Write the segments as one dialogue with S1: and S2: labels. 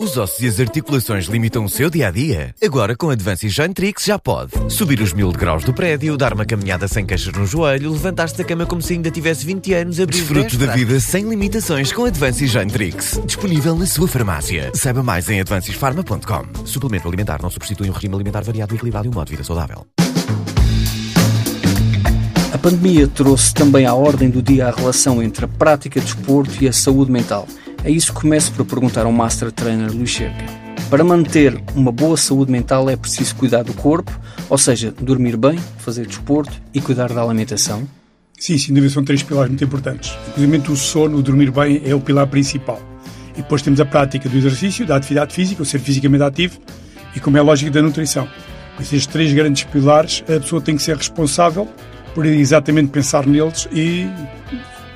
S1: Os ossos e as articulações limitam o seu dia a dia? Agora com Advances Jantrix já pode. Subir os mil graus do prédio, dar uma caminhada sem queixas no joelho, levantar-se da cama como se ainda tivesse 20 anos, abrir Desfrute da vida sem limitações com Advances Jantrix. Disponível na sua farmácia. Saiba mais em advancesfarma.com. Suplemento alimentar não substitui um regime alimentar variado e equilibrado e um modo de vida saudável.
S2: A pandemia trouxe também à ordem do dia a relação entre a prática de desporto e a saúde mental – é isso que começo por perguntar ao Master Trainer Luís Cerca. Para manter uma boa saúde mental é preciso cuidar do corpo, ou seja, dormir bem, fazer desporto e cuidar da alimentação?
S3: Sim, sem dúvida são três pilares muito importantes. Inclusive o sono, o dormir bem é o pilar principal. E depois temos a prática do exercício, da atividade física, o ser fisicamente ativo e, como é lógico, da nutrição. Com esses três grandes pilares, a pessoa tem que ser responsável por exatamente pensar neles e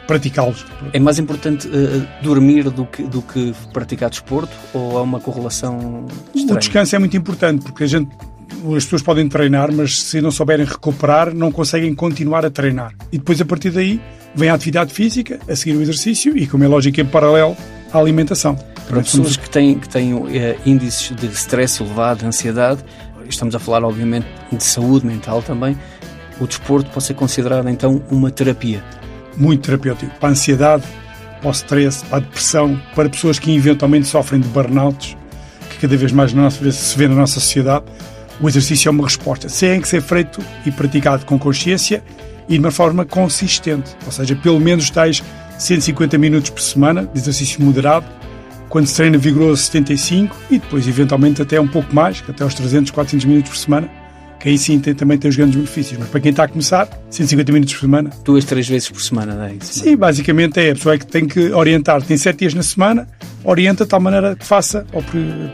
S3: praticá-los.
S2: É mais importante uh, dormir do que, do que praticar desporto ou há uma correlação estranha?
S3: O descanso é muito importante porque a gente as pessoas podem treinar, mas se não souberem recuperar, não conseguem continuar a treinar. E depois, a partir daí, vem a atividade física, a seguir o exercício e, como é lógico, em paralelo, a alimentação.
S2: Para pessoas que têm, que têm uh, índices de stress elevado, de ansiedade, estamos a falar, obviamente, de saúde mental também, o desporto pode ser considerado, então, uma terapia
S3: muito terapêutico para a ansiedade, para o stress, para a depressão, para pessoas que eventualmente sofrem de burnouts, que cada vez mais se vê na nossa sociedade. O exercício é uma resposta. Tem que ser feito e praticado com consciência e de uma forma consistente, ou seja, pelo menos tais 150 minutos por semana de exercício moderado, quando se treina vigoroso 75 e depois eventualmente até um pouco mais, até aos 300, 400 minutos por semana que aí sim tem, também tem os grandes benefícios. Mas para quem está a começar, 150 minutos por semana.
S2: Duas, três vezes por semana, não é
S3: isso? Sim, basicamente é. A pessoa é que tem que orientar. Tem sete dias na semana, orienta de tal maneira que faça ou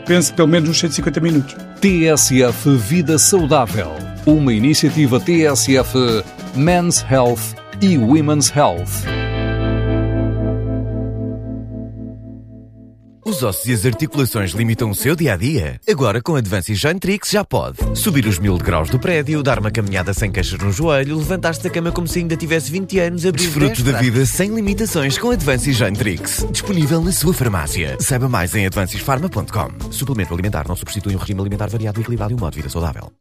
S3: pense pelo menos uns 150 minutos.
S4: TSF Vida Saudável. Uma iniciativa TSF Men's Health e Women's Health.
S1: Os ossos e as articulações limitam o seu dia a dia? Agora com Advances Jantrix já pode. Subir os mil degraus do prédio, dar uma caminhada sem queixas no joelho, levantar-se da cama como se ainda tivesse 20 anos, abrir Desfrute da vida sem limitações com Advances Jantrix. Disponível na sua farmácia. Saiba mais em advancesfarma.com. Suplemento alimentar não substitui um regime alimentar variado equilibrado e um modo de vida saudável.